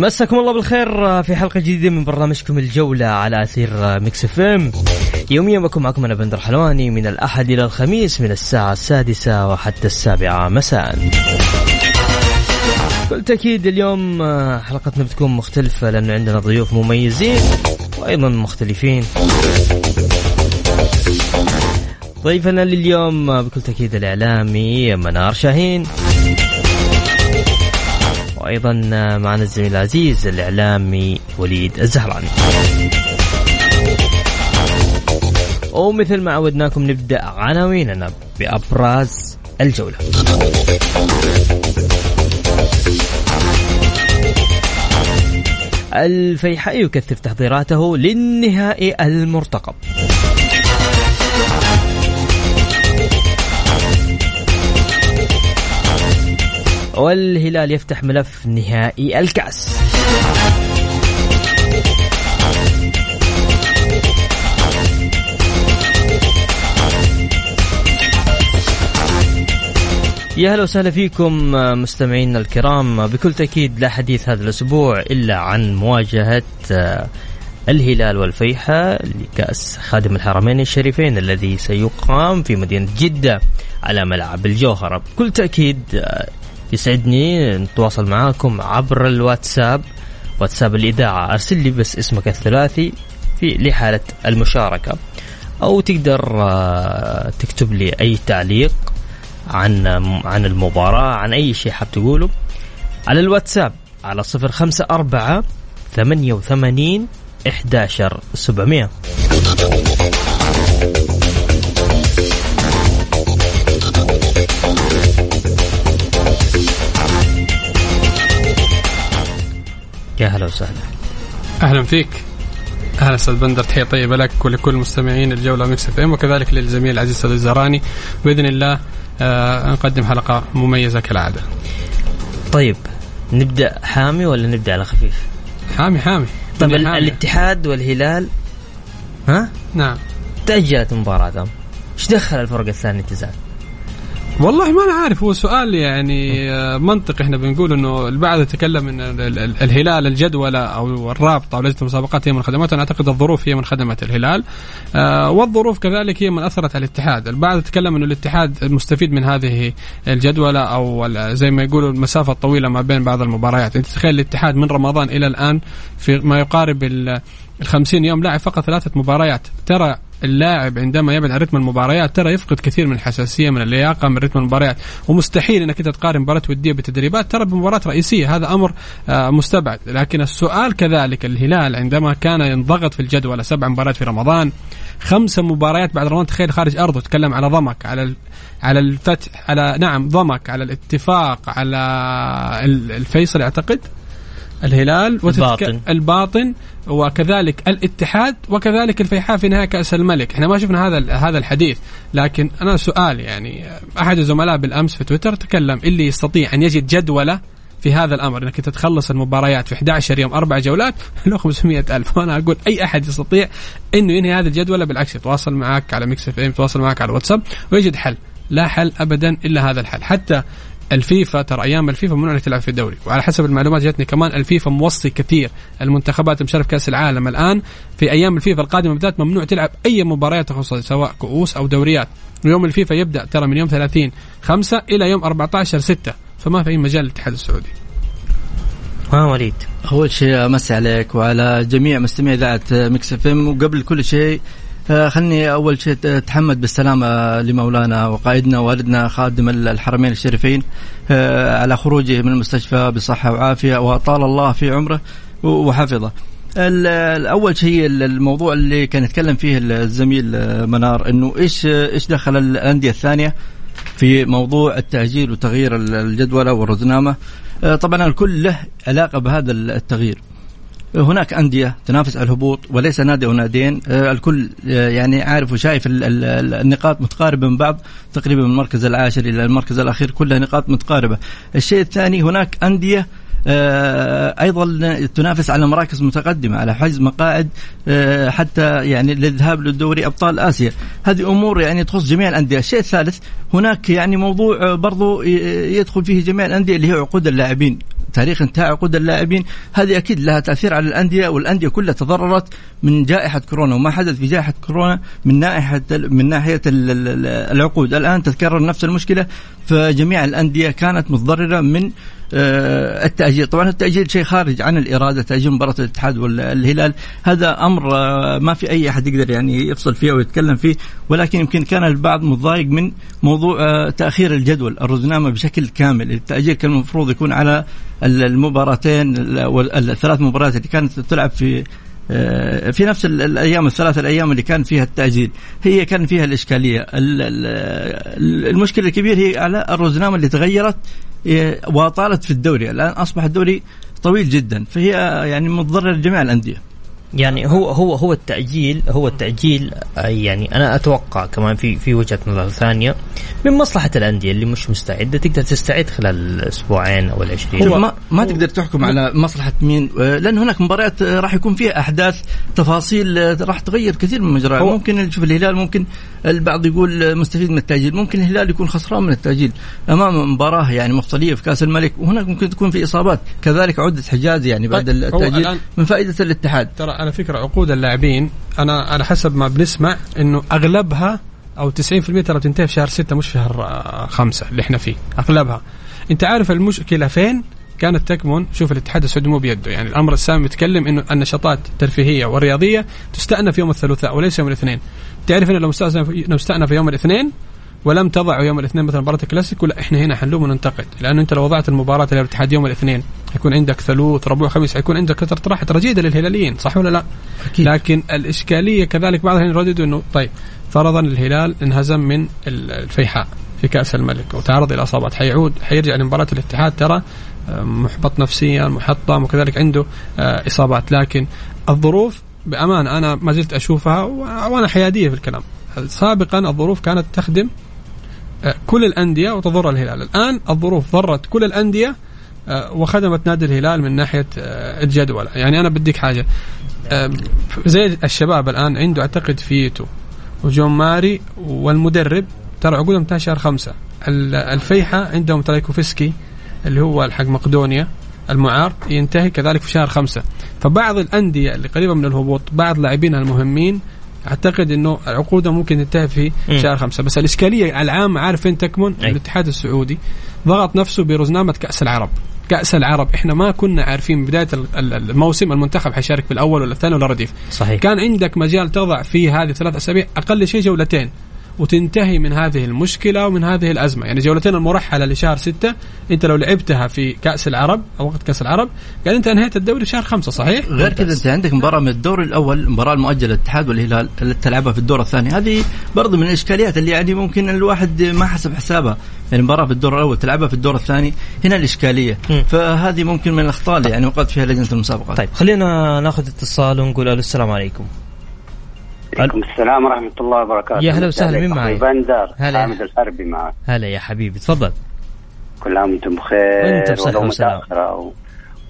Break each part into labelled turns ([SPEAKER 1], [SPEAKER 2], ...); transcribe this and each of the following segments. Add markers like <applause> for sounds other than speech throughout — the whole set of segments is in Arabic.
[SPEAKER 1] مساكم الله بالخير في حلقة جديدة من برنامجكم الجولة على أثير Mix FM. يوميا بكون معكم أنا بندر حلواني من الأحد إلى الخميس من الساعة السادسة وحتى السابعة مساء. بكل تأكيد اليوم حلقتنا بتكون مختلفة لأنه عندنا ضيوف مميزين وأيضا مختلفين. ضيفنا لليوم بكل تأكيد الإعلامي منار شاهين. وأيضا معنا الزميل العزيز الإعلامي وليد الزهراني. ومثل ما عودناكم نبدأ عناويننا بأبراز الجولة. الفيحاء يكثف تحضيراته للنهائي المرتقب. والهلال يفتح ملف نهائي الكأس. يا هلا وسهلا فيكم مستمعينا الكرام. بكل تأكيد لا حديث هذا الأسبوع إلا عن مواجهة الهلال والفيحة لكأس خادم الحرمين الشريفين الذي سيقام في مدينة جدة على ملعب الجوهرة. بكل تأكيد يسعدني نتواصل معاكم عبر الواتساب واتساب الإذاعة. أرسل لي بس اسمك الثلاثي في لحالة المشاركة. أو تقدر آه، تكتب لي أي تعليق عن عن المباراة عن أي شيء حاب تقوله. على الواتساب على صفر خمسة أربعة ثمانية وثمانين 11700 يا هلا وسهلا
[SPEAKER 2] أهلا فيك أهلا أستاذ بندر تحية طيبة لك ولكل مستمعين الجولة Mix FM وكذلك للزميل العزيز أستاذ الزراني بإذن الله آه نقدم حلقة مميزة كالعادة.
[SPEAKER 1] طيب نبدأ حامي ولا نبدأ على خفيف؟
[SPEAKER 2] حامي حامي
[SPEAKER 1] طيب حامي. الاتحاد والهلال ها؟
[SPEAKER 2] نعم
[SPEAKER 1] تأجلت مباراتهم إيش دخل الفرق الثانية تزال؟
[SPEAKER 2] والله ما أنا عارف هو سؤال يعني منطقي إحنا بنقول إنه البعض يتكلم إن الهلال الجدولة أو الرابطة أو لجنة المسابقات هي من خدمته أنا أعتقد الظروف هي من خدمت الهلال. والظروف كذلك هي من أثرت على الاتحاد. البعض يتكلم إنه الاتحاد مستفيد من هذه الجدولة أو زي ما يقولوا المسافة الطويلة ما بين بعض المباريات. أنت تخيل الاتحاد من رمضان إلى الآن في ما يقارب ال 50 يوم لاعب فقط ثلاثة مباريات. ترى اللاعب عندما يبعد عن رتم المباريات ترى يفقد كثير من الحساسية من اللياقة من رتم المباريات. ومستحيل إنك انت تقارن مباراة ودية بتدريبات ترى بمباراة رئيسية. هذا أمر مستبعد. لكن السؤال كذلك الهلال عندما كان ينضغط في الجدول سبع مباريات في رمضان خمسة مباريات بعد رمضان تخيل خارج أرضه تكلم على ضمك على على الفتح على نعم ضمك على الاتفاق على الفيصل أعتقد؟ الهلال
[SPEAKER 1] الباطن.
[SPEAKER 2] الباطن وكذلك الاتحاد وكذلك الفيحاء في نهائي كأس الملك، إحنا ما شفنا هذا هذا الحديث، لكن أنا سؤال يعني أحد الزملاء بالأمس في تويتر تكلم اللي يستطيع أن يجد جدولة في هذا الأمر إنك تتخلص المباريات في 11 يوم أربع جولات <laughs> له 500 ألف. وأنا أقول أي أحد يستطيع إنه ينهي هذه الجدولة بالعكس يتواصل معك على Mix FM يتواصل معك على الواتساب ويجد حل. لا حل ابدا إلا هذا الحل. حتى الفيفا ترى أيام الفيفا ممنوع انك تلعب في الدوري؟ وعلى حسب المعلومات جاتني كمان الفيفا موصي كثير المنتخبات المشاركه في كأس العالم الآن. في أيام الفيفا القادمة بالذات ممنوع تلعب أي مباريات تخص سواء كؤوس أو دوريات. يوم الفيفا يبدأ ترى من يوم 30 5 إلى يوم 14 6 فما في أي مجال للاتحاد السعودي.
[SPEAKER 1] ها وليد.
[SPEAKER 3] أول شيء أمسي عليك وعلى جميع مستمعي إذاعة Mix FM وقبل كل شيء خلني أول شيء أتحمد بالسلامة لمولانا وقائدنا ووالدنا خادم الحرمين الشريفين آه، على خروجه من المستشفى بصحة وعافية وأطال الله في عمره وحفظه. أول شيء الموضوع اللي كان يتكلم فيه الزميل آه، منار إنه إيش إيش دخل الأندية الثانية في موضوع التأجيل وتغيير الجدولة والرزنامة طبعا الكل له علاقة بهذا التغيير هناك أندية تنافس على الهبوط وليس نادي أو ناديين. آه، الكل آه، يعني عارف وشايف النقاط متقاربة من بعض تقريبا من المركز العاشر إلى المركز الأخير كلها نقاط متقاربة. الشيء الثاني هناك أندية آه، أيضا تنافس على مراكز متقدمة على حجز مقاعد حتى يعني للذهاب للدوري أبطال آسيا. هذه أمور يعني تخص جميع الأندية. الشيء الثالث هناك يعني موضوع برضو يدخل فيه جميع الأندية اللي هي عقود اللاعبين. تاريخ انتهاء عقود اللاعبين. هذه أكيد لها تأثير على الأندية والأندية كلها تضررت من جائحة كورونا وما حدث في جائحة كورونا من ناحيه من ناحية العقود. الآن تتكرر نفس المشكلة فجميع الأندية كانت متضررة من التأجيل. طبعا التأجيل شيء خارج عن الإرادة تأجيل مباراة الاتحاد والهلال. هذا أمر آه، ما في أي أحد يقدر يعني يفصل فيه أو يتكلم فيه ولكن يمكن كان البعض متضايق من موضوع آه، تأخير الجدول الرزنامة بشكل كامل. التأجيل كان المفروض يكون على المباراتين الثلاث مباريات اللي كانت تلعب في في نفس الأيام الثلاث الأيام اللي كان فيها التأجيل. هي كان فيها الإشكالية. المشكلة الكبيرة هي على الرزنامة اللي تغيرت وطالت في الدوري. الآن أصبح الدوري طويل جدا. فهي يعني متضرر لجميع الأندية.
[SPEAKER 1] يعني هو هو هو التأجيل هو التأجيل يعني أنا أتوقع كمان في في وجهة نظر ثانية من مصلحة الأندية اللي مش مستعدة تقدر تستعد خلال الأسبوعين أو العشرين.
[SPEAKER 3] هو ما, ما تقدر تحكم على مصلحة مين؟ لأن هناك مباريات راح يكون فيها أحداث تفاصيل راح تغير كثير من مجرى ممكن نشوف الهلال ممكن البعض يقول مستفيد من التأجيل. ممكن الهلال يكون خسران من التأجيل أمام مباراة يعني مفصلية في كأس الملك وهناك ممكن تكون في إصابات. كذلك عدة حجاز يعني بعد طيب التأجيل من فائدة الاتحاد.
[SPEAKER 2] ترى على فكرة عقود اللاعبين أنا على حسب ما بنسمع إنه أغلبها أو 90% ترى بتنتهي في شهر 6 مش شهر 5 اللي إحنا فيه أغلبها. أنت عارف المشكلة فين؟ كانت تكمن شوف الاتحاد السعودي مو بيده يعني الأمر السامي يتكلم إنه النشاطات الترفيهية والرياضية تستأنف يوم الثلاثاء وليس يوم الاثنين. تعرف إنه لو لو استأنف يوم الاثنين ولم تضع يوم الاثنين مثلا مباراة الكلاسيكو لا إحنا هنا حنلوم وننتقد. لأنه أنت لو وضعت المباراة الاتحاد يوم الاثنين حيكون عندك ثلوث ربوع خميس حيكون عندك كثرة راحة. رجيده للهلاليين صح ولا لا؟ أكيد. لكن الإشكالية كذلك بعضهم يرددوا أنه طيب فرضا الهلال انهزم من الفيحاء في كأس الملك وتعرض إلى إصابات. حيعود حيرجع لمباراة الاتحاد ترى آه، محبط نفسيا محطم وكذلك عنده آه، إصابات. لكن الظروف بامانه أنا ما زلت أشوفها وأنا حيادية في الكلام. سابقا الظروف كانت تخدم كل الأندية وتضر الهلال. الآن الظروف ضرت كل الأندية آه، وخدمت نادي الهلال من ناحية آه، الجدول يعني أنا بديك حاجة. زي الشباب الآن عنده أعتقد فيتو وجون ماري والمدرب ترى عقودهم انتهى شهر خمسة الفيحة عندهم ترايكوفسكي اللي هو حق مقدونيا المعار ينتهي كذلك في شهر خمسة. فبعض الأندية اللي قريبة من الهبوط بعض لاعبينها المهمين أعتقد إنه عقوده ممكن تنتهي في شهر خمسة. بس الإشكالية العامة عارف فين تكمن أي. الاتحاد السعودي ضغط نفسه برزنامه كأس العرب. كأس العرب. إحنا ما كنا عارفين بداية الموسم المنتخب حيشارك بالأول ولا الثاني ولا رديف
[SPEAKER 1] صحيح.
[SPEAKER 2] كان عندك مجال تضع فيه هذه ثلاث أسابيع أقل شيء جولتين. وتنتهي من هذه المشكلة ومن هذه الأزمة. يعني جولتين المرحلة لشهر ستة أنت لو لعبتها في كأس العرب أو وقت كأس العرب قال أنت أنهيت الدوري شهر خمسة صحيح؟
[SPEAKER 3] غير كذا أنت عندك مباراة من الدور الأول مباراة المؤجلة الاتحاد والهلال اللي تلعبها في الدور الثاني هذه برضه من الإشكاليات اللي يعني ممكن الواحد ما حسب حسابها يعني مباراة في الدور الأول تلعبها في الدور الثاني هنا الإشكالية. م. فهذه ممكن من الأخطاء اللي يعني وقعت فيها لجنة المسابقات.
[SPEAKER 1] طيب خلينا ناخذ اتصال ونقول السلام عليكم.
[SPEAKER 4] عليكم السلام ورحمة الله وبركاته.
[SPEAKER 1] يا هلا وسهلا مين معي؟
[SPEAKER 4] بندر هلا حامد الحربي معك.
[SPEAKER 1] هلا يا حبيبي تفضل.
[SPEAKER 4] كل عام وأنتم بخير؟
[SPEAKER 1] وأنت بصحة وسلامة.
[SPEAKER 4] و...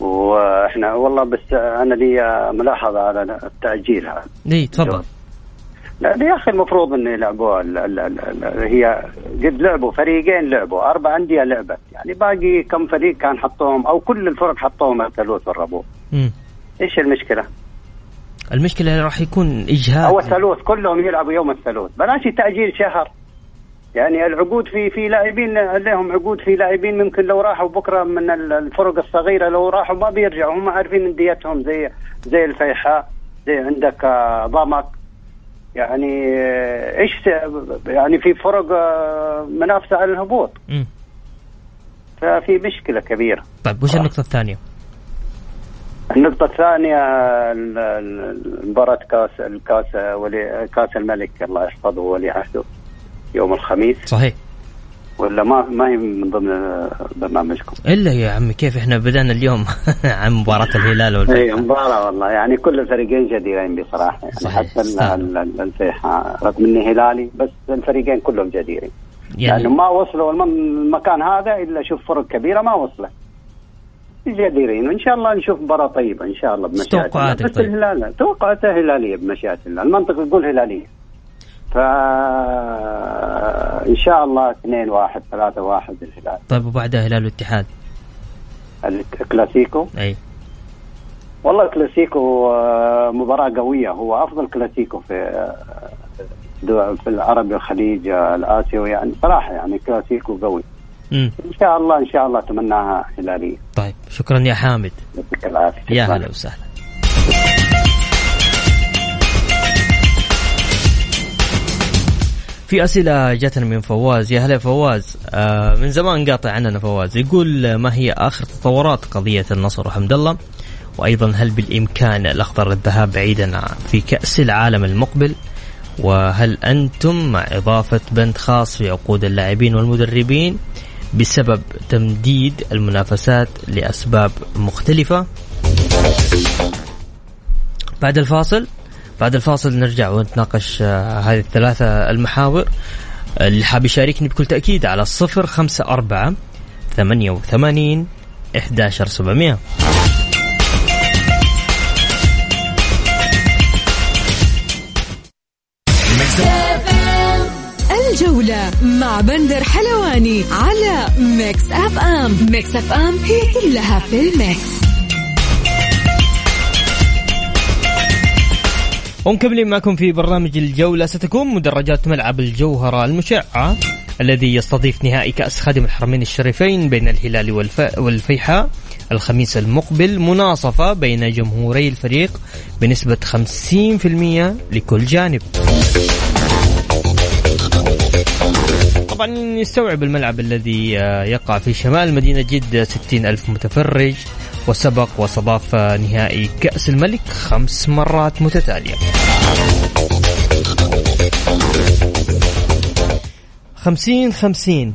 [SPEAKER 4] وإحنا والله بس أنا لي ملاحظة على التأجيل هذا.
[SPEAKER 1] ليه تفضل.
[SPEAKER 4] لا يا أخي المفروض ان يلعبوا ال ال ال ال هي قد لعبوا فريقين لعبوا أربع أندية لعبت. يعني باقي كم فريق كان حطوهم أو كل الفرق حطوهم الثلوث والربوع إيش المشكلة؟
[SPEAKER 1] المشكلة راح يكون إجهاد.
[SPEAKER 4] أو الثلوث كلهم يلعبوا يوم الثلوث بلاش تأجيل شهر. يعني العقود في في لاعبين لهم عقود في لاعبين ممكن لو راحوا بكرة من ال- الفرق الصغيرة لو راحوا ما بيرجعوا. هم عارفين انديتهم زي زي الفيحاء زي عندك آه، ضمك. يعني آه، إيش يعني في فرق آه، منافسة على الهبوط.
[SPEAKER 1] مم.
[SPEAKER 4] ففي مشكلة كبيرة.
[SPEAKER 1] طيب وش النقطة الثانية؟
[SPEAKER 4] النقطة الثانية ال- ال- مباراة كاس الكاس ولي كاس الملك الله يحفظه ولي عهده يوم الخميس.
[SPEAKER 1] صحيح.
[SPEAKER 4] ولا ما ما هي من ضمن برنامجكم؟
[SPEAKER 1] إلا يا عمي كيف إحنا بدأنا اليوم <laughs> عن مباراة الهلال
[SPEAKER 4] اي
[SPEAKER 1] والفيحاء
[SPEAKER 4] مباراة والله. يعني كل الفريقين جديرين بصراحة. يعني
[SPEAKER 1] صحيح،
[SPEAKER 4] حتى الفيحاء رغم إني هلالي بس الفريقين كلهم جديرين يعني,
[SPEAKER 1] يعني
[SPEAKER 4] ما وصلوا الم- المكان هذا إلا شوف فرق كبيرة ما وصلت. جديرين. وإن شاء الله نشوف مباراة طيبة إن شاء الله بمشيئة الله.
[SPEAKER 1] توقعاتك
[SPEAKER 4] بس
[SPEAKER 1] طيب.
[SPEAKER 4] الهلال توقعاتها هلالية بمشيئة الله. المنطق يقول هلالية. ف إن شاء الله 2 1 3 1 الهلال
[SPEAKER 1] طيب وبعدها هلال والاتحاد.
[SPEAKER 4] الكلاسيكو؟
[SPEAKER 1] أي.
[SPEAKER 4] والله الكلاسيكو آه، مباراة قوية. هو أفضل كلاسيكو في آه، في العربي والخليج آه، الآسيوي. يعني صراحة يعني كلاسيكو قوي.
[SPEAKER 1] امم
[SPEAKER 4] إن شاء الله إن شاء الله أتمناها هلالية.
[SPEAKER 1] طيب. شكرا يا حامد.
[SPEAKER 4] يعطيك العافية.
[SPEAKER 1] يا. هلا وسهلا. في أسئلة جاتنا من فواز. يا هلا فواز. آه من زمان قاطع عننا فواز. يقول ما هي آخر تطورات قضية النصر؟ وحمد الله وأيضا هل بالإمكان الأخضر الذهاب بعيدا في كأس العالم المقبل؟ وهل أنتم مع إضافة بند خاص في عقود اللاعبين والمدربين؟ بسبب تمديد المنافسات لأسباب مختلفة. بعد الفاصل بعد الفاصل نرجع ونتناقش آه، هذه الثلاثة المحاور. اللي حاب يشاركني بكل تأكيد على الصفر خمسة أربعة ثمانية وثمانين إحداشر سبعمية.
[SPEAKER 5] مع بندر حلواني على Mix FM Mix FM هي كلها في ال mix.
[SPEAKER 1] ومكملين معكم في برنامج الجولة. ستكون مدرجات ملعب الجوهرة المشعة الذي يستضيف نهائي كأس خادم الحرمين الشريفين بين الهلال والف... والفيحاء. الخميس المقبل مناصفة بين جمهوري الفريق بنسبة 50% لكل جانب. طبعا يستوعب الملعب الذي آه، يقع في شمال مدينة جدة 60 ألف متفرج وسبق واستضاف آه، نهائي كأس الملك خمس مرات متتالية. خمسين خمسين.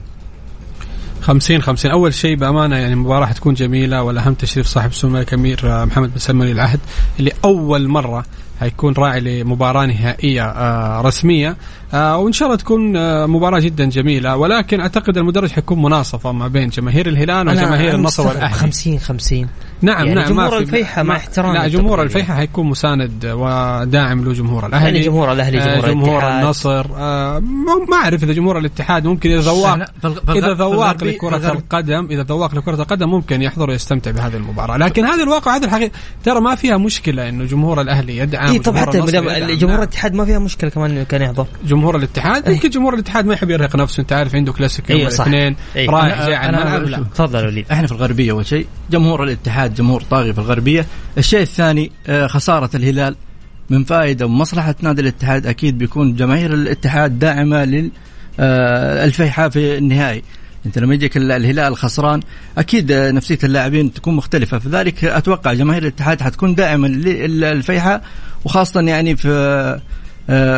[SPEAKER 2] 50 50 أول شيء بأمانة يعني المباراة حتكون جميلة والأهم تشريف صاحب السمو الملك امير آه، محمد بن سلمان العهد اللي أول مرة حيكون راعي لمباراة نهائية رسمية. آه، وإن شاء الله تكون آه، مباراة جدا جميلة. ولكن أعتقد المدرج حيكون مناصفة ما بين جماهير الهلال وجماهير النصر والأهلي.
[SPEAKER 1] خمسين خمسين.
[SPEAKER 2] نعم
[SPEAKER 1] يعني
[SPEAKER 2] نعم
[SPEAKER 1] جمهور الفيحاء مع احترامي
[SPEAKER 2] لا جمهور الفيحاء حيكون مساند وداعم لجمهور الأهلي.
[SPEAKER 1] يعني جمهور الأهلي،
[SPEAKER 2] آه،
[SPEAKER 1] جمهور
[SPEAKER 2] جمهور
[SPEAKER 1] الاتحاد.
[SPEAKER 2] النصر. آه، ما ما أعرف إذا جمهور الاتحاد ممكن إذا ذواق
[SPEAKER 3] إذا
[SPEAKER 2] ذواق
[SPEAKER 3] الغرب-
[SPEAKER 2] القدم إذا ذواق لكرة القدم ممكن يحضر ويستمتع بهذه المباراة. لكن هذا الواقع هذا الحقيقة ترى ما فيها مشكلة إنه جمهور الأهلي يدعم
[SPEAKER 1] إي طب حتى. جمهور. الاتحاد ما فيها مشكلة كمان إنه كان يحضر.
[SPEAKER 2] جمهور الاتحاد
[SPEAKER 1] أي.
[SPEAKER 2] يمكن جمهور الاتحاد ما يحب يرهق نفسه انت عارف عنده كلاسيكو يوم
[SPEAKER 1] أيوة صح.
[SPEAKER 2] الاثنين
[SPEAKER 1] أي.
[SPEAKER 2] رايح جاي على الملعب.
[SPEAKER 1] تفضل وليد
[SPEAKER 3] إحنا في الغربية أول شيء جمهور الاتحاد جمهور طاغي في الغربية الشيء الثاني آه، خسارة الهلال من فائدة ومصلحة نادي الاتحاد أكيد بيكون جماهير الاتحاد داعمة لل آه، الفيحاء في النهائي أنت لما يجيك ال- الهلال خسران أكيد آه، نفسية اللاعبين تكون مختلفة فذلك أتوقع جماهير الاتحاد حتكون داعمة للفيحاء وخاصة يعني في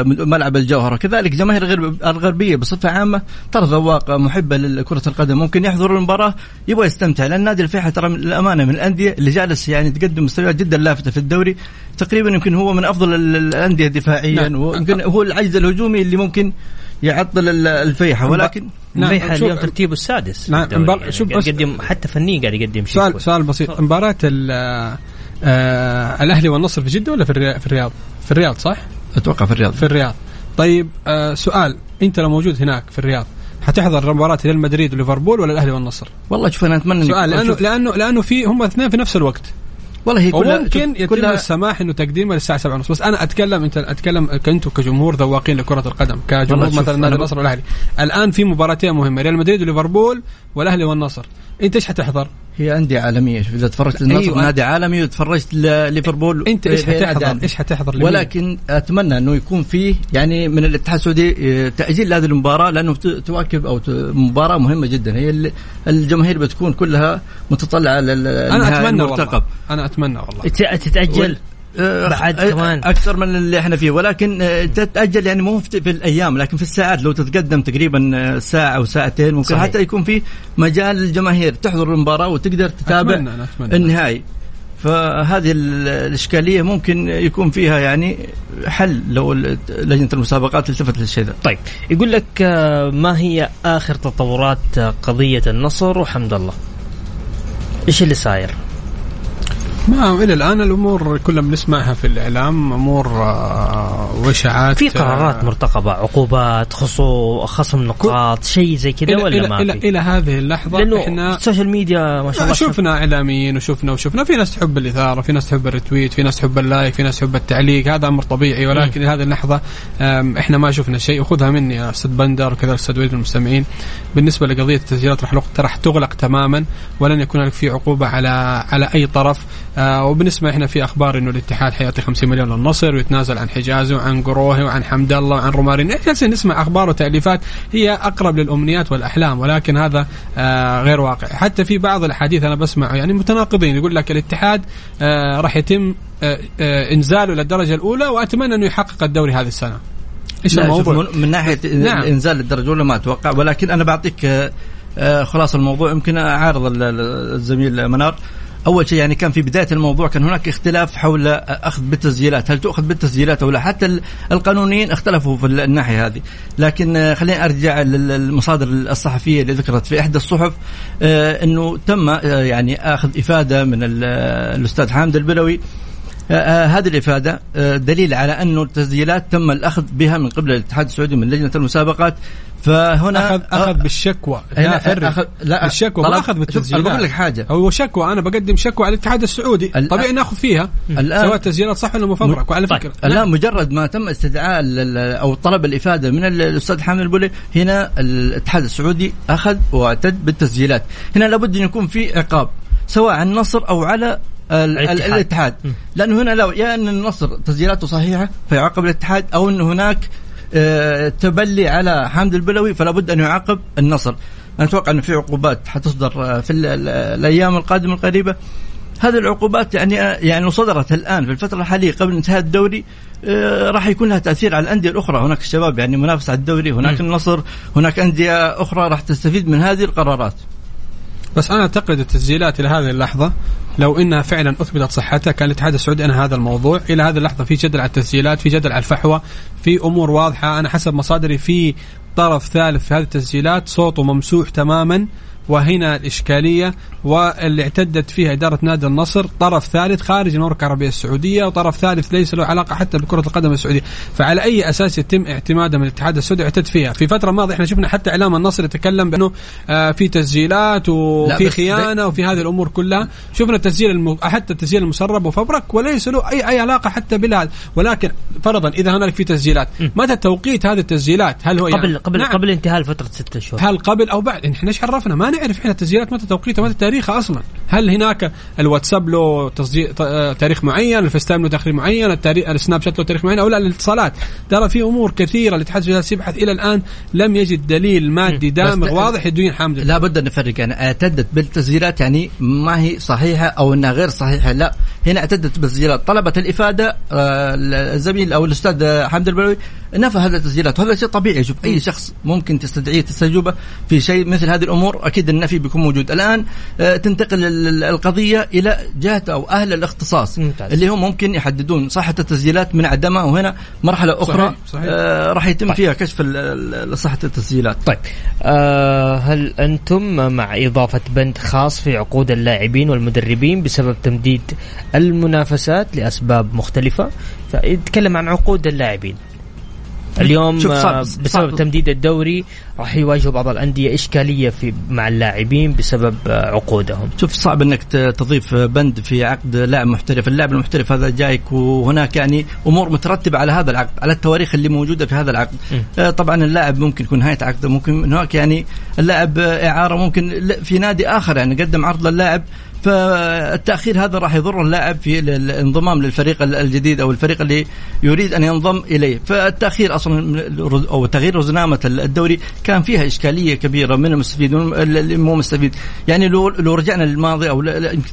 [SPEAKER 3] ملعب الجوهرة كذلك جماهير الغرب- الغربية بصفة عامة ترى ذواق محبة لكرة القدم ممكن يحضر المباراة يبغى يستمتع لأن نادي الفيحاء ترى من الأمانة من الأندية اللي جالس يعني تقدم مستويات جدا لافتة في الدوري تقريبا يمكن هو من أفضل ال- الأندية دفاعيا
[SPEAKER 2] نعم.
[SPEAKER 3] ويمكن هو العجز الهجومي اللي ممكن يعطل ال- الفيحاء ولكن
[SPEAKER 2] نعم،
[SPEAKER 1] الفيحاء
[SPEAKER 2] شوف-
[SPEAKER 1] اليوم ترتيبه السادس
[SPEAKER 2] نعم،. مبار-
[SPEAKER 1] يعني
[SPEAKER 2] شوف
[SPEAKER 1] قاعد
[SPEAKER 2] بس-
[SPEAKER 1] يقدم حتى فنيا قاعد يقدم شيء
[SPEAKER 2] سؤال. سؤال بسيط مباراة آه الأهلي والنصر في جدة ولا في الرياض؟ في الرياض صح؟
[SPEAKER 3] أتوقع في الرياض.
[SPEAKER 2] في الرياض. طيب آه سؤال انت لو موجود هناك في الرياض حتحضر مباراة ريال مدريد وليفربول ولا الأهلي والنصر؟
[SPEAKER 3] والله شوف أنا أتمنى إني-
[SPEAKER 2] سؤال لأنه
[SPEAKER 3] شوف،
[SPEAKER 2] لأنه لأنه في هم الاثنين في نفس الوقت.
[SPEAKER 3] والله هي كلها
[SPEAKER 2] وممكن
[SPEAKER 3] شوف،
[SPEAKER 2] يتم
[SPEAKER 3] كلها
[SPEAKER 2] السماح إنه تقديمها للساعة 7 ونص. بس أنا أتكلم أنت أتكلم كنتوا كجمهور ذواقين لكرة القدم كجمهور مثلا نادي النصر والأهلي. الآن في مباراتين مهمة ريال مدريد وليفربول والأهلي والنصر. أنت إيش حتحضر؟
[SPEAKER 3] هي أندية عالمية. شوف إذا تفرجت النصر
[SPEAKER 2] أيوة.
[SPEAKER 3] نادي عالمي وتفرجت ليفربول
[SPEAKER 2] أنت إيش
[SPEAKER 3] في- في نادي
[SPEAKER 2] حتحضر؟ إيش حتحضر لمين؟
[SPEAKER 3] ولكن أتمنى أنه يكون فيه يعني من الاتحاد السعودي آه، تأجيل هذه المباراة لأنه ت- تواكب أو ت- مباراة مهمة جدا. هي الجماهير بتكون كلها متطلعة
[SPEAKER 2] أنا
[SPEAKER 3] للنهائي
[SPEAKER 2] أتمنى
[SPEAKER 3] المرتقب
[SPEAKER 2] والله أنا أتمنى والله.
[SPEAKER 1] ت- تتأجل؟
[SPEAKER 3] آه،
[SPEAKER 1] بعد كمان.
[SPEAKER 3] أكثر من اللي إحنا فيه. ولكن تتأجل يعني مو في في الأيام لكن في الساعات. لو تتقدم تقريبا ساعة أو ساعتين ممكن
[SPEAKER 1] صحيح.
[SPEAKER 3] حتى يكون في مجال للجماهير. تحضر المباراة وتقدر تتابع
[SPEAKER 2] أتمنى أتمنى.
[SPEAKER 3] النهائي. فهذه ال- الإشكالية ممكن يكون فيها يعني حل لو لجنة المسابقات التفت للشيء ذا.
[SPEAKER 1] طيب. يقول لك ما هي آخر تطورات قضية النصر؟ وحمد الله. إيش اللي صاير؟
[SPEAKER 2] ما إلى الآن الأمور كلها بنسمعها في الإعلام أمور آه، واشاعات
[SPEAKER 1] في قرارات
[SPEAKER 2] آه،
[SPEAKER 1] مرتقبة عقوبات خصو خصم نقاط شيء زي كذا
[SPEAKER 2] إلى
[SPEAKER 1] ولا
[SPEAKER 2] إلى
[SPEAKER 1] ما
[SPEAKER 2] إلى,
[SPEAKER 1] في؟
[SPEAKER 2] إلى هذه اللحظة
[SPEAKER 1] لأنه
[SPEAKER 2] إحنا
[SPEAKER 1] ال social media ما شاء الله
[SPEAKER 2] شفنا إعلاميين وشفنا وشفنا في ناس تحب الإثارة في ناس تحب ال retweet في ناس تحب ال like في ناس تحب التعليق هذا أمر طبيعي ولكن لهذه اللحظة إحنا ما شفنا شيء. وخذها مني يا أستاذ بندر وكذا الاستاذ وليد المستمعين. بالنسبة لقضية التسجيلات راح راح تغلق تماما ولن يكون هناك في عقوبة على على أي طرف. آه وبنسمع إحنا في أخبار إنه الاتحاد حيعطي 50 مليون للنصر ويتنازل عن حجازي وعن قروهي وعن حمد الله وعن رومارين جالسين نسمع أخبار وتأليفات هي أقرب للأمنيات والأحلام ولكن هذا آه غير واقع. حتى في بعض الأحاديث أنا بسمع يعني متناقضين يقول لك الاتحاد آه راح يتم آه آه إنزاله للدرجة الأولى وأتمنى أنه يحقق الدوري هذه
[SPEAKER 3] السنة. إيش
[SPEAKER 2] الموضوع؟
[SPEAKER 3] من- ناحية
[SPEAKER 2] نعم.
[SPEAKER 3] إنزال الدرجة الأولى ما أتوقع ولكن أنا بعطيك آه، خلاص الموضوع يمكن أعارض ال- ال- الزميل منار. أول شيء يعني كان في بداية الموضوع كان هناك اختلاف حول أخذ بالتسجيلات هل تؤخذ بالتسجيلات أو لا؟ حتى ال- القانونيين اختلفوا في الناحية هذه. لكن آه، خليني أرجع لل- للمصادر الصحفية اللي ذكرت في إحدى الصحف آه، إنه تم آه، يعني أخذ إفادة من ال- الأستاذ حامد البلوي هذه الإفادة آه، دليل على أنه التسجيلات تم الأخذ بها من قبل الاتحاد السعودي من لجنة المسابقات. فهنا
[SPEAKER 2] اخذ أخذ بالشكوى. لا
[SPEAKER 3] أخذ- لا،
[SPEAKER 2] بالشكوى ما
[SPEAKER 3] أخذ
[SPEAKER 2] بالتسجيلات.
[SPEAKER 3] بقول لك حاجة.
[SPEAKER 2] هو شكوى أنا بقدم شكوى على الاتحاد السعودي. طبيعي ناخذ فيها سواء التسجيلات صح ولا مفبرك وعلى
[SPEAKER 1] طيب.
[SPEAKER 2] فكرة.
[SPEAKER 3] الآن مجرد ما تم استدعاء أو طلب الإفادة من ال- الأستاذ حامد البولي هنا الاتحاد السعودي أخذ واعتد بالتسجيلات. هنا لابد أن يكون في عقاب سواء على النصر أو على
[SPEAKER 1] الاتحاد.
[SPEAKER 3] الاتحاد. لأنه هنا لو يا أن النصر تسجيلاته صحيحة فيعاقب الاتحاد أو أن هناك آه، تبلي على حامد البلوي فلا بد أن يعاقب النصر. أنا أتوقع أن في عقوبات حتصدر آه، في ال- ال- الأيام القادمة القريبة. هذه العقوبات يعني يعني لو صدرت الآن في الفترة الحالية قبل انتهاء الدوري آه، راح يكون لها تأثير على الأندية الأخرى. هناك الشباب يعني منافس على الدوري هناك النصر هناك أندية أخرى راح تستفيد من هذه القرارات.
[SPEAKER 2] بس أنا أعتقد التسجيلات إلى هذه اللحظة لو إنها فعلا أثبتت صحتها كان الاتحاد السعودي انهى هذا الموضوع. إلى هذه اللحظة في جدل على التسجيلات في جدل على الفحوى في أمور واضحة. أنا حسب مصادري في طرف ثالث في هذه التسجيلات صوته ممسوح تماما. وهنا الإشكالية واللي اعتدت فيها إدارة نادي النصر طرف ثالث خارج المملكة العربية السعودية وطرف ثالث ليس له علاقة حتى بكرة القدم السعودية. فعلى أي أساس يتم اعتماده من الاتحاد السعودي؟ اعتد فيها. في فترة ماضية إحنا شفنا حتى إعلام النصر يتكلم بأنه آه في تسجيلات وفي خيانة وفي هذه الأمور كلها. شفنا التسجيل الم... حتى التسجيل المسرب وفبرك وليس له أي أي علاقة حتى بالهذا ولكن فرضا إذا هنالك في تسجيلات متى توقيت هذه التسجيلات؟ هل هو
[SPEAKER 1] قبل
[SPEAKER 2] يعني
[SPEAKER 1] قبل
[SPEAKER 2] نعم.
[SPEAKER 1] قبل انتهاء فتره ستة شهور.
[SPEAKER 2] هل قبل أو بعد؟ إحنا إيش عرفنا ما نعرف إحنا التسجيلات متى توقيتها متى تاريخها أصلا. هل هناك الواتساب له تسجيل آه، تاريخ معين ال FaceTime له تاريخ معين التاريخ ال Snapchat له تاريخ معين أو لا الاتصالات ترى في أمور كثيرة الاتحاد الجالس يبحث إلى الآن لم يجد دليل مادي دامغ واضح يدين حامد.
[SPEAKER 3] لا بد أن نفرق. يعني اعتدت بالتسجيلات يعني ما هي صحيحة أو إنها غير صحيحة. لا هنا اعتدت بالتسجيلات. طلبت الإفادة آه، الزميل أو الأستاذ حمد البلوي نفى هذه التسجيلات. وهذا شيء طبيعي. شوف أي شخص ممكن تستدعيه تستجوبه في شيء مثل هذه الأمور أكيد النفي بيكون موجود. الآن آه، تنتقل ال- ال- القضية إلى جهة أو أهل الاختصاص
[SPEAKER 1] ممتاز.
[SPEAKER 3] اللي هم ممكن يحددون صحة التسجيلات من عدمها. وهنا مرحلة أخرى
[SPEAKER 2] صحيح، صحيح.
[SPEAKER 3] آه، راح يتم فيها كشف صحة التسجيلات.
[SPEAKER 1] طيب. آه هل أنتم مع إضافة بند خاص في عقود اللاعبين والمدربين بسبب تمديد المنافسات لأسباب مختلفة؟ فيتكلم عن عقود اللاعبين. اليوم
[SPEAKER 3] شوف صعب-
[SPEAKER 1] آه، بسبب. تمديد الدوري راح يواجهوا بعض الأندية إشكالية في مع اللاعبين بسبب آه، عقودهم
[SPEAKER 3] شوف صعب إنك تضيف بند في عقد لاعب محترف، اللاعب المحترف هذا جايك وهناك يعني أمور مترتبة على هذا العقد، على التواريخ اللي موجودة في هذا العقد.
[SPEAKER 1] م.
[SPEAKER 3] آه، طبعا اللاعب ممكن يكون نهاية عقده ممكن هناك يعني اللاعب إعارة ممكن في نادي آخر يعني قدم عرض للاعب فالتأخير هذا راح يضر اللاعب في ال- الانضمام للفريق ال- الجديد أو الفريق اللي يريد أن ينضم إليه، فالتأخير أصلا أو تغيير رزنامة الدوري كان فيها إشكالية كبيرة من المستفيد واللي مو مستفيد، يعني لو لو رجعنا للماضي أو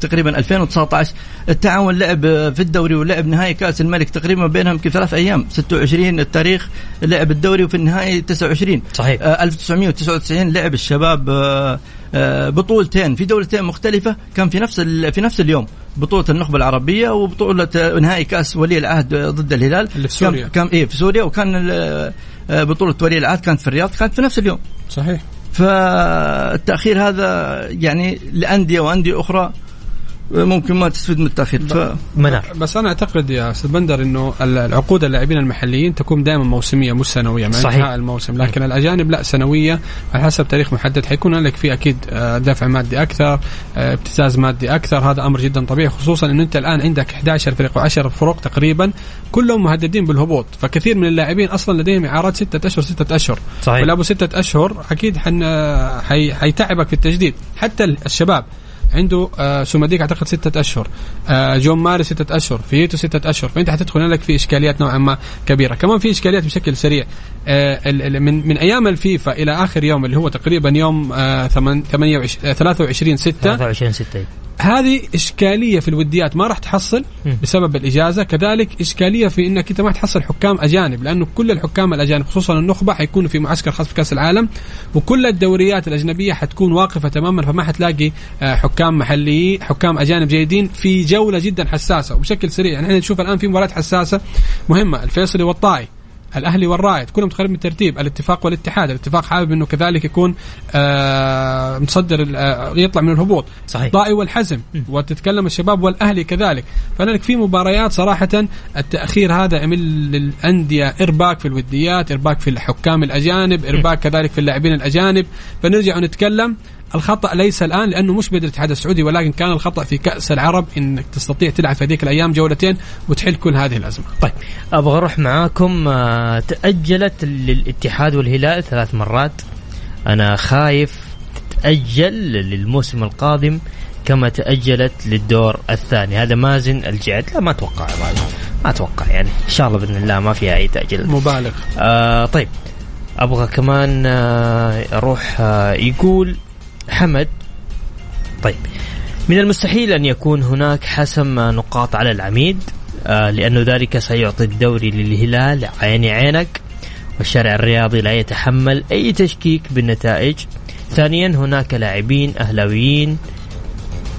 [SPEAKER 3] تقريبا 2019 التعاون لعب في الدوري ولعب نهائي كأس الملك تقريبا بينهم يمكن ثلاث أيام 26 التاريخ لعب الدوري وفي النهائي 29
[SPEAKER 1] صحيح.
[SPEAKER 3] آه 1999 لعب الشباب آه آه بطولتين. في دولتين مختلفة كان في نفس في نفس اليوم. بطولة النخبة العربية وبطولة آه، نهائي كأس ولي العهد آه، ضد الهلال.
[SPEAKER 2] اللي في سوريا.
[SPEAKER 3] كان, كان إيه في سوريا. وكان آه، بطولة ولي العهد كانت في الرياض كانت في نفس اليوم.
[SPEAKER 2] صحيح.
[SPEAKER 3] فالتأخير هذا يعني لأندية وأندية أخرى ممكن ما تستفيد من التأخير. ف...
[SPEAKER 1] منار.
[SPEAKER 2] بس أنا أعتقد يا أستاذ بندر إنه ال- العقود اللاعبين المحليين تكون دائما موسمية مش سنوية مع
[SPEAKER 1] صحيح.
[SPEAKER 2] انتهاء الموسم. لكن الأجانب لا سنوية. على حسب تاريخ محدد حيكون لك فيه أكيد آه، دفع مادي أكثر آه، ابتزاز مادي أكثر. هذا أمر جدا طبيعي خصوصا انه أنت الآن عندك 11 فريق و10 فرق تقريبا. كلهم مهددين بالهبوط. فكثير من اللاعبين أصلا لديهم إعارات ستة أشهر ستة أشهر.
[SPEAKER 1] صحيح.
[SPEAKER 2] ولعبوا ستة أشهر أكيد حن حي... حيتعبك في التجديد. حتى الشباب. عنده آه سوماديك أعتقد ستة أشهر. آه جون ماري ستة أشهر. فيتو ستة أشهر. فأنت حتدخل لك في إشكاليات نوعا ما كبيرة. كمان في إشكاليات بشكل سريع. آه من من أيام الفيفا إلى آخر يوم اللي هو تقريبا يوم آه 28 آه 23 6
[SPEAKER 1] 23 6
[SPEAKER 2] هذه إشكالية في الوديات. ما راح تحصل. بسبب الإجازة. كذلك إشكالية في إنك أنت ما تحصل حكام أجانب لأنه كل الحكام الأجانب خصوصا النخبة حيكونوا في معسكر خاص في كأس العالم وكل الدوريات الأجنبية حتكون واقفة تماما فما حتلاقي آه، حكام محليين حكام أجانب جيدين في جولة جدا حساسة. وبشكل سريع يعني إحنا نشوف الآن في مباريات حساسة مهمة الفيصلي والطائي الأهلي والرائد. كلهم متقاربين بالترتيب الاتفاق والاتحاد. الاتفاق حابب إنه كذلك يكون آه متصدر آه يطلع من الهبوط.
[SPEAKER 1] صحيح.
[SPEAKER 2] الطائي والحزم. وتتكلم الشباب والأهلي كذلك. فانا لك في مباريات صراحة التأخير هذا عمل للأندية إرباك في الوديات إرباك في الحكام الأجانب إرباك كذلك في اللاعبين الأجانب. فنرجع ونتكلم الخطأ ليس الآن لأنه مش بيد الاتحاد السعودي ولكن كان الخطأ في كأس العرب انك تستطيع تلعب في هذيك الأيام جولتين وتحل كل هذه الأزمة.
[SPEAKER 1] طيب أبغى أروح معاكم آه، تأجلت للاتحاد والهلال ثلاث مرات. أنا خايف تتأجل للموسم القادم كما تأجلت للدور الثاني. هذا مازن الجعد. لا ما أتوقع ما أتوقع يعني. إن شاء الله بإذن الله ما فيها أي تأجيل.
[SPEAKER 2] مبالغ.
[SPEAKER 1] آه طيب أبغى كمان آه أروح آه يقول حمد. طيب. من المستحيل أن يكون هناك حسم نقاط على العميد آه لأنه ذلك سيعطي الدوري للهلال عيني عينك والشارع الرياضي لا يتحمل أي تشكيك بالنتائج. ثانيا هناك لاعبين أهلاويين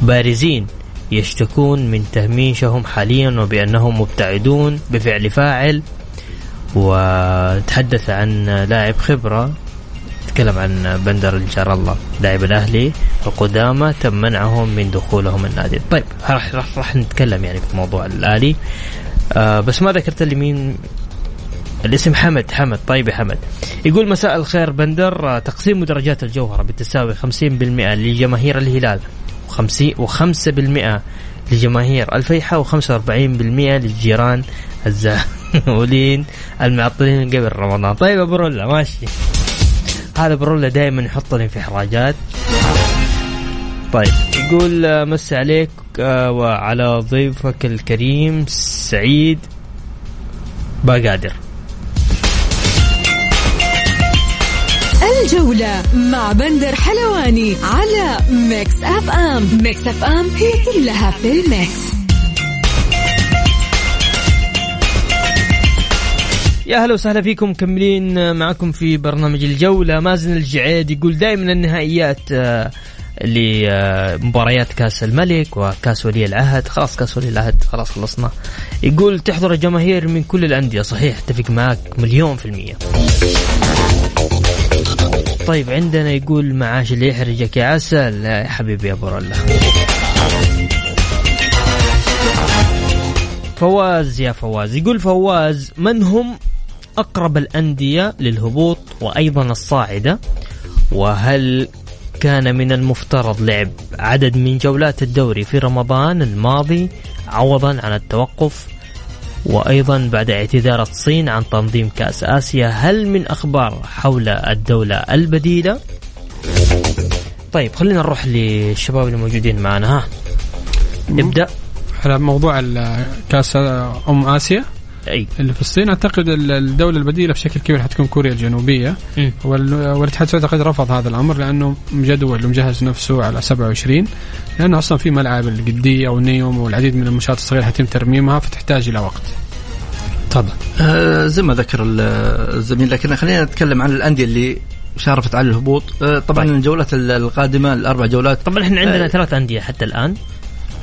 [SPEAKER 1] بارزين يشتكون من تهميشهم حاليا وبأنهم مبتعدون بفعل فاعل. وتحدث عن لاعب خبرة تكلم عن بندر الجار الله. لاعب الأهلي القدامى تم منعهم من دخولهم النادي. طيب راح راح, راح نتكلم يعني في موضوع الأهلي. آه بس ما ذكرت لي مين الاسم حمد حمد طيب يا حمد. يقول مساء الخير بندر آه، تقسيم مدرجات الجوهرة بتساوي 50% لجماهير الهلال و50 و5% لجماهير الفيحة و45% للجيران الزاولين المعطلين قبل رمضان. طيب ابو رولا ماشي. هذا برولا دائما يحطني في إحراجات. طيب يقول آه، مس عليك آه، وعلى ضيفك الكريم سعيد باقادر
[SPEAKER 5] الجولة مع بندر حلواني على Mix FM. Mix FM هي كلها في ال mix.
[SPEAKER 1] يا أهلا وسهلا فيكم مكملين معكم في برنامج الجولة. مازن الجعيد يقول دائما النهائيات آه، لمباريات كأس الملك وكأس ولي العهد. خلاص كأس ولي العهد خلاص خلصنا. يقول تحضر الجماهير من كل الأندية. صحيح أتفق معك مليون في المية. طيب عندنا يقول معاش اللي يحرجك يا عسل. يا حبيبي يا أبو فواز يا فواز. يقول فواز من هم أقرب الأندية للهبوط وأيضا الصاعدة؟ وهل كان من المفترض لعب عدد من جولات الدوري في رمضان الماضي عوضا عن التوقف؟ وأيضا بعد اعتذار الصين عن تنظيم كأس آسيا هل من أخبار حول الدولة البديلة؟ طيب خلينا نروح للشباب اللي موجودين معنا. ها نبدأ
[SPEAKER 2] على موضوع كأس أم آسيا.
[SPEAKER 1] أي
[SPEAKER 2] اللي في الصين أعتقد الدولة البديلة بشكل كبير حتكون كوريا
[SPEAKER 1] الجنوبية.
[SPEAKER 2] وال- والاتحاد السعودي أعتقد رفض هذا الأمر لأنه مجدول ومجهز نفسه على 27 لأنه أصلا في ملعب القديه ونيوم والعديد من المنشات الصغيرة حيتم ترميمها فتحتاج إلى وقت. تفضل.
[SPEAKER 3] آه، زي ما ذكر ال- الزميل لكن خلينا نتكلم عن الأندية اللي شارفت على الهبوط آه، طبعا
[SPEAKER 1] طيب.
[SPEAKER 3] الجولات ال- القادمة الأربع جولات
[SPEAKER 1] طبعا إحنا عندنا
[SPEAKER 3] آه.
[SPEAKER 1] ثلاث أندية حتى الآن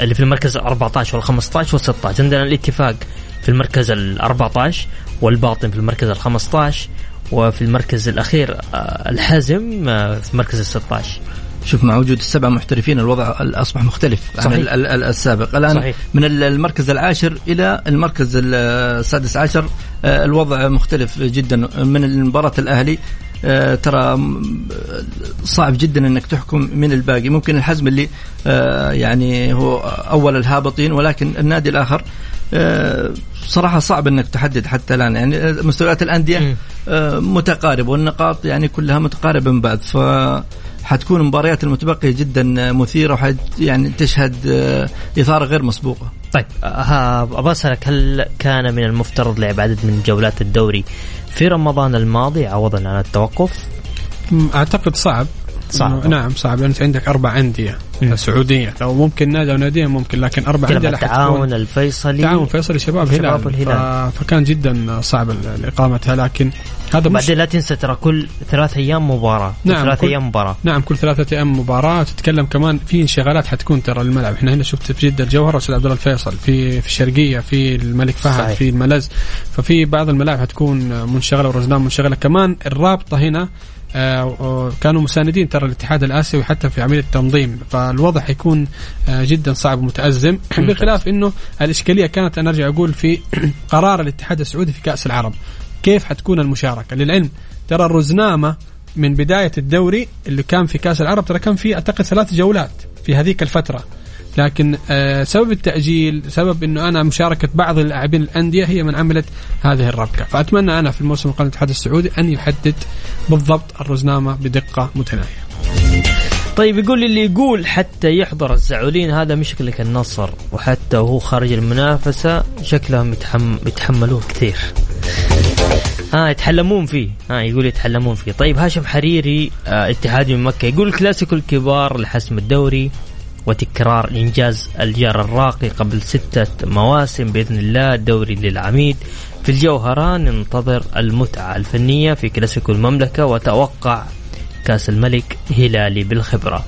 [SPEAKER 1] اللي في المركز ال 14 وال 15 وال 16 عندنا الاتفاق في المركز ال 14 والباطن في المركز ال 15 وفي المركز الأخير آه، الحازم آه، في المركز ال 16
[SPEAKER 3] شوف مع وجود السبع محترفين الوضع أصبح مختلف عن
[SPEAKER 1] صحيح.
[SPEAKER 3] ال- ال- السابق الآن
[SPEAKER 1] صحيح.
[SPEAKER 3] من ال- المركز العاشر إلى المركز ال- السادس عشر آه، الوضع مختلف جدا من مباراه الأهلي آه، ترى صعب جدا إنك تحكم من الباقي ممكن الحزم اللي يعني هو أول الهابطين ولكن النادي الآخر آه، صراحة صعب إنك تحدد حتى الآن يعني مستويات
[SPEAKER 1] الأندية.
[SPEAKER 3] آه، متقاربه والنقاط يعني كلها متقاربة من بعض ف حتكون المباريات المتبقية جدا مثيرة وحد يعني تشهد آه، إثارة غير مسبوقة.
[SPEAKER 1] طيب آه، أبغى أسألك هل كان من المفترض لعب عدد من جولات الدوري في رمضان الماضي عوضا عن التوقف؟
[SPEAKER 2] أعتقد صعب
[SPEAKER 1] صعب.
[SPEAKER 2] إنه- نعم صعب. لأن أنت عندك أربع
[SPEAKER 1] أندية.
[SPEAKER 2] سعودية. لو ممكن نادي أو ناديين ممكن لكن أربع أندية
[SPEAKER 1] التعاون الفيصلي.
[SPEAKER 2] تعاون فيصل شباب
[SPEAKER 1] شباب
[SPEAKER 2] هلال
[SPEAKER 1] الهلال.
[SPEAKER 2] ف... فكان جدا صعب اقامتها لكن هذا
[SPEAKER 1] بعدين لا تنسى ترى كل ثلاث أيام مباراة.
[SPEAKER 2] نعم،
[SPEAKER 1] ثلاث أيام مباراة.
[SPEAKER 2] نعم كل ثلاثة أيام مباراة. تتكلم كمان في انشغالات حتكون ترى الملعب. إحنا هنا شفت في جدة الجوهرة أستاذ عبد الله الفيصل في في الشرقية في الملك فهد
[SPEAKER 1] صحيح.
[SPEAKER 2] في الملز. ففي بعض الملاعب حتكون منشغلة ورزنان منشغلة. كمان الرابطة هنا كانوا مساندين ترى الاتحاد الآسيوي حتى في عملية التنظيم فالوضع حيكون آه، جدا صعب ومتأزم. <clears throat> بخلاف إنه الإشكالية كانت أنا أرجع أقول في <clears throat> قرار الاتحاد السعودي في كأس العرب. كيف حتكون المشاركة؟ للعلم ترى الرزنامة من بداية الدوري اللي كان في كأس العرب ترى كان في أعتقد ثلاث جولات في هذيك الفترة. لكن آه، سبب التأجيل سبب إنه أنا مشاركة بعض اللاعبين الأندية هي من عملت هذه الربكة. فأتمنى أنا في الموسم القادم الاتحاد السعودي أن يحدد بالضبط الرزنامة بدقة متناهية.
[SPEAKER 1] طيب يقول لي اللي يقول حتى يحضر الزعولين هذا مشكلة النصر وحتى وهو خارج المنافسة شكلهم يتحم... يتحملوه كثير. ها يتحلمون فيه. ها يقول يتحلمون فيه. طيب هاشم حريري آه اتحادي من مكة يقول الكلاسيكو الكبار لحسم الدوري وتكرار إنجاز الجار الراقي قبل ستة مواسم بإذن الله الدوري للعميد. في الجوهرة ننتظر المتعة الفنية في كلاسيكو المملكة وتوقع كأس الملك هلالي بالخبرة.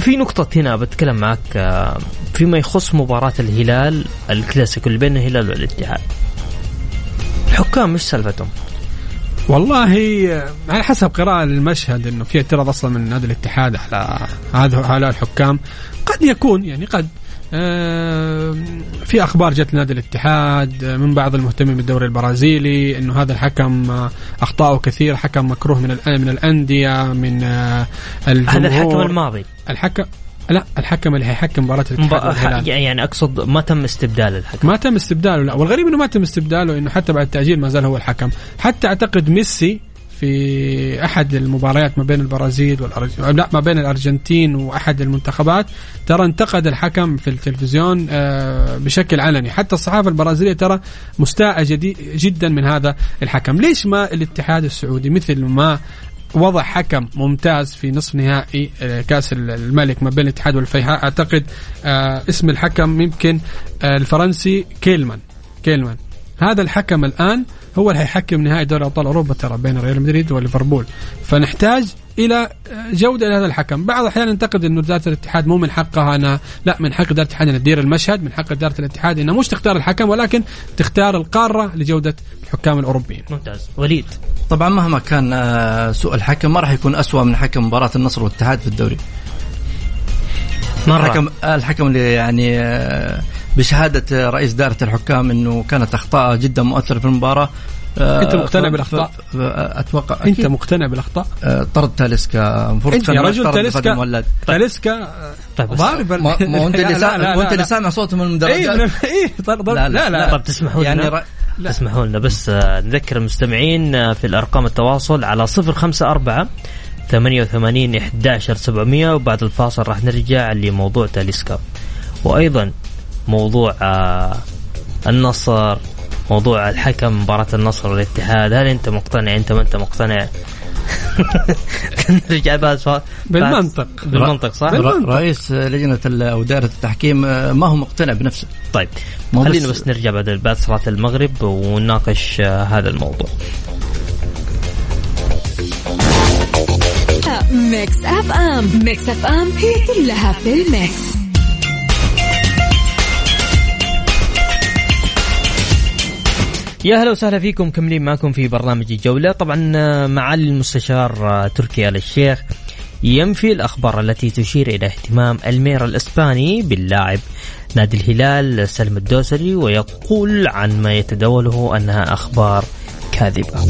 [SPEAKER 1] في نقطة هنا بتكلم معك آه، فيما يخص مباراة الهلال الكلاسيكو اللي بين الهلال والاتحاد. الحكام مش سالفتهم؟
[SPEAKER 2] والله على حسب قراءة المشهد إنه في اعتراض أصلا من نادي الاتحاد على هذا هؤلاء الحكام. قد يكون يعني قد آه، في أخبار جت لنادي الاتحاد آه، من بعض المهتمين بالدوري البرازيلي إنه هذا الحكم آه، اخطاؤه كثير حكم مكروه من من الأندية من آه، الجمهور
[SPEAKER 1] هذا الحكم الماضي.
[SPEAKER 2] الحكم لا الحكم اللي حيحكم مباراة الاتحاد. والهلال
[SPEAKER 1] يعني أقصد ما تم استبدال الحكم.
[SPEAKER 2] ما تم استبداله لا. والغريب إنه ما تم استبداله إنه حتى بعد التأجيل ما زال هو الحكم. حتى أعتقد ميسي في أحد المباريات ما بين البرازيل والارجنتين لا ما بين الأرجنتين وأحد المنتخبات ترى انتقد الحكم في التلفزيون آه، بشكل علني. حتى الصحافة البرازيلية ترى مستاءة جدي- جدا من هذا الحكم. ليش ما الاتحاد السعودي مثل ما وضع حكم ممتاز في نصف نهائي آه، كأس الملك ما بين الاتحاد والفيحاء. أعتقد آه، اسم الحكم يمكن آه، الفرنسي كيلمان. كيلمان. هذا الحكم الآن هو اللي حيحكم نهائي دوري أبطال أوروبا ترى بين ريال مدريد وليفربول. فنحتاج إلى جودة لهذا الحكم. بعض الأحيان ينتقد إنه اداره الاتحاد مو من حقها أنا لا من حق إدارة الاتحاد انها تدير المشهد من حق إدارة الاتحاد انها مش تختار الحكم ولكن تختار القارة لجودة الحكام الأوروبيين.
[SPEAKER 1] ممتاز. وليد؟
[SPEAKER 3] طبعا مهما كان آه، سوء الحكم ما راح يكون أسوأ من حكم مباراة النصر والاتحاد في الدوري.
[SPEAKER 1] مرة.
[SPEAKER 3] الحكم الحكم اللي يعني آه، بشهادة رئيس دائرة الحكام إنه كانت أخطاء جدا مؤثرة في المباراة. آه،
[SPEAKER 2] أنت مقتنع؟
[SPEAKER 3] ف- ف-
[SPEAKER 2] أتوقع
[SPEAKER 3] أنت.
[SPEAKER 2] مقتنع بالأخطاء؟
[SPEAKER 3] آه، طرد تاليسكا المفروض
[SPEAKER 2] أنت يا
[SPEAKER 3] كان
[SPEAKER 2] رجل
[SPEAKER 3] يطرد
[SPEAKER 2] تاليسكا تاليسكا
[SPEAKER 1] طيب بس-
[SPEAKER 2] ضارب <laughs>
[SPEAKER 3] ما هو أنت اللي
[SPEAKER 2] لا.
[SPEAKER 3] سامع صوته من
[SPEAKER 2] اي
[SPEAKER 3] المدرجات.
[SPEAKER 2] اي طرد- طرد-
[SPEAKER 3] لا،
[SPEAKER 2] لا
[SPEAKER 3] لا،
[SPEAKER 2] لا.
[SPEAKER 1] طب تسمحوا لنا
[SPEAKER 3] يعني
[SPEAKER 1] تسمحوا لنا بس آه، نذكر المستمعين آه، في الأرقام التواصل على 054 88 11 700 وبعد الفاصل راح نرجع لموضوع تاليسكا. وأيضا موضوع آه، النصر. موضوع الحكم مباراة النصر والاتحاد هل أنت مقتنع؟ أنت ما أنت مقتنع؟ <laughs> نرجع بعد فا-
[SPEAKER 2] بالمنطق.
[SPEAKER 1] بالمنطق صح؟
[SPEAKER 2] بال-
[SPEAKER 3] ر- رئيس لجنة ال- أو دائرة التحكيم آه، ما هو مقتنع بنفسه.
[SPEAKER 1] طيب خلينا
[SPEAKER 3] بس-
[SPEAKER 1] بس نرجع بعد بعد صلاة المغرب ونناقش آه، هذا الموضوع.
[SPEAKER 5] Mix FM. Mix FM هي كلها في ال mix.
[SPEAKER 1] يا هلا وسهلا فيكم مكملين معكم في برنامج الجولة طبعا آه، معالي المستشار آه، تركي آل الشيخ ينفي الأخبار التي تشير إلى اهتمام المير الإسباني باللاعب نادي الهلال سلم الدوسري ويقول عن ما يتداوله أنها أخبار كاذبة.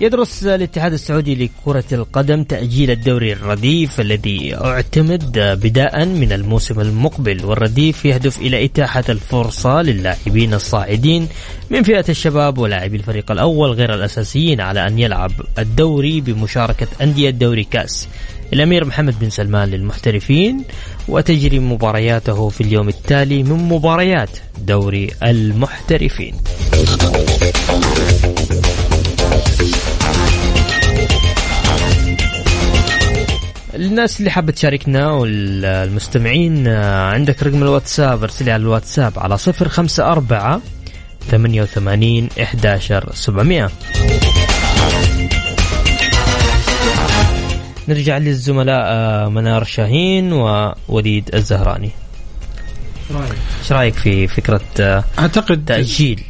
[SPEAKER 1] يدرس الاتحاد السعودي لكرة القدم تأجيل الدوري الرديف الذي اعتمد بداء من الموسم المقبل والرديف يهدف إلى إتاحة الفرصة للاعبين الصاعدين من فئة الشباب ولاعبي الفريق الأول غير الأساسيين على أن يلعب الدوري بمشاركة أندية دوري كأس. الأمير محمد بن سلمان للمحترفين وتجري مبارياته في اليوم التالي من مباريات دوري المحترفين. الناس اللي حابة تشاركنا والمستمعين آه، عندك رقم الواتساب ارسلي على الواتساب على صفر خمسة أربعة ثمانية وثمانين إحداشر سبعمية. نرجع للزملاء آه، منار شاهين ووليد الزهراني. إيش رايك في فكرة آه،
[SPEAKER 2] أعتقد
[SPEAKER 1] تأجيل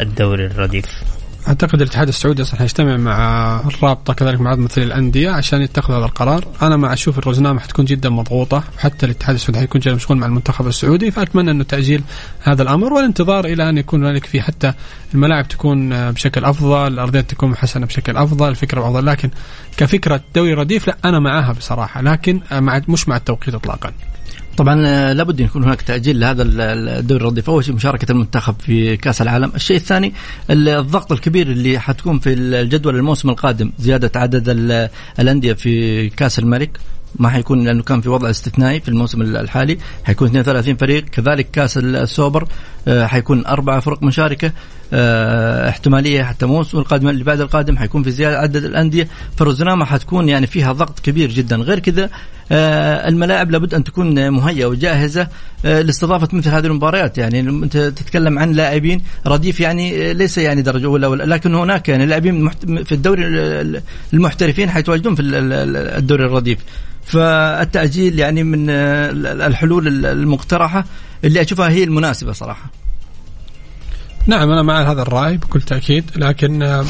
[SPEAKER 1] الدوري الرديف؟
[SPEAKER 2] أعتقد الاتحاد السعودي أصلا حيجتمع مع الرابطة كذلك مع ممثلي الأندية عشان يتخذ هذا القرار، أنا مع أشوف الرزنامه حتكون جدا مضغوطة، حتى الاتحاد السعودي حيكون جدا مشغول مع المنتخب السعودي، فأتمنى أنه تأجيل هذا الأمر والانتظار إلى أن يكون هنالك في حتى الملاعب تكون بشكل أفضل، الارضيات تكون محسنه بشكل أفضل، الفكرة افضل، لكن كفكرة دوري رديف لا أنا معاها بصراحة، لكن مع مش مع التوقيت اطلاقا.
[SPEAKER 3] طبعا آه، لابد يكون هناك تأجيل لهذا ال- ال- الدوري الرديف اول شيء مشاركة المنتخب في كأس العالم. الشيء الثاني ال- الضغط الكبير اللي حتكون في الجدول الموسم القادم زيادة عدد ال- الأندية في كأس الملك. ما حيكون لأنه كان في وضع استثنائي في الموسم الحالي. حيكون 32 فريق كذلك كأس السوبر آه، حيكون أربع فرق مشاركة. احتمالية حتى الموسم القادم اللي بعد القادم حيكون في زيادة عدد الأندية. فالرزنامه حتكون يعني فيها ضغط كبير جدا. غير كذا آه، الملاعب لابد أن تكون مهيئة وجاهزة آه، لاستضافة مثل هذه المباريات. يعني أنت تتكلم عن لاعبين رديف يعني آه، ليس يعني درجة أولى لكن هناك يعني لاعبين في الدوري ال- المحترفين حيتواجدون في ال- ال- الدوري الرديف. فالتأجيل يعني من آه، الحلول المقترحة اللي أشوفها هي المناسبة صراحة.
[SPEAKER 2] نعم أنا مع هذا الرأي بكل تأكيد لكن آه،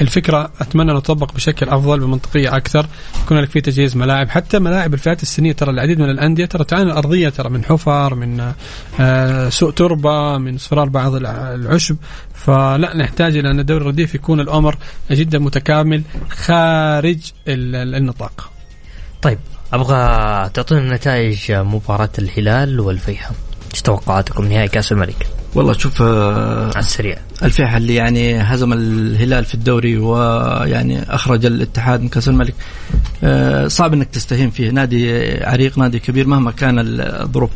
[SPEAKER 2] الفكرة أتمنى أن تطبق بشكل أفضل بمنطقية أكثر يكون لك في تجهيز ملاعب. حتى ملاعب الفئات السنية ترى العديد من الأندية ترى تعاني الأرضية ترى من حفر من آه، سوء تربة من اصفرار بعض الع- العشب. فلا نحتاج إلى أن الدوري الرديف يكون الأمر جدا متكامل خارج ال- ال- النطاق.
[SPEAKER 1] طيب أبغى تعطينا نتائج مباراة الهلال والفيحاء. إيش توقعاتكم؟ نهائي كأس الملك.
[SPEAKER 3] والله شوف آه،
[SPEAKER 1] على السريع
[SPEAKER 3] الفيحة اللي يعني هزم الهلال في الدوري ويعني أخرج الاتحاد من كأس الملك آه، صعب إنك تستهين فيه. نادي عريق نادي كبير مهما كان الظروف.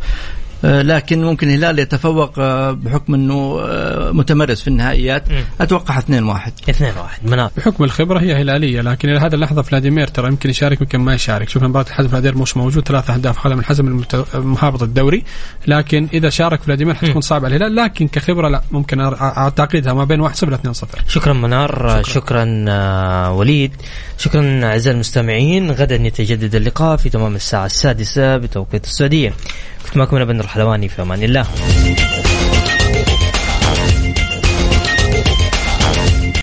[SPEAKER 3] لكن ممكن الهلال يتفوق آه، بحكم إنه آه، متمرس في النهائيات. أتوقع 2 1
[SPEAKER 1] اثنين واحد. مناف
[SPEAKER 2] بحكم الخبرة هي هلالية لكن إلى هذه اللحظة فلاديمير ترى يمكن يشارك يمكن ما يشارك. شوف مباراة الاتحاد فلاديمير مش موجود ثلاث أهداف خلى من حزم المت- مهابط الدوري. لكن إذا شارك فلاديمير حتكون صعب على الهلال لكن كخبرة لا ممكن أعتقدها ما بين 1-0 ل 2-0
[SPEAKER 1] شكرا منار شكرا, شكرا آه، وليد. شكرا أعزائي المستمعين. غدا يتجدد اللقاء في تمام الساعة السادسة بتوقيت السعودية. كنت معكم أنا بندر حلواني في أمان الله.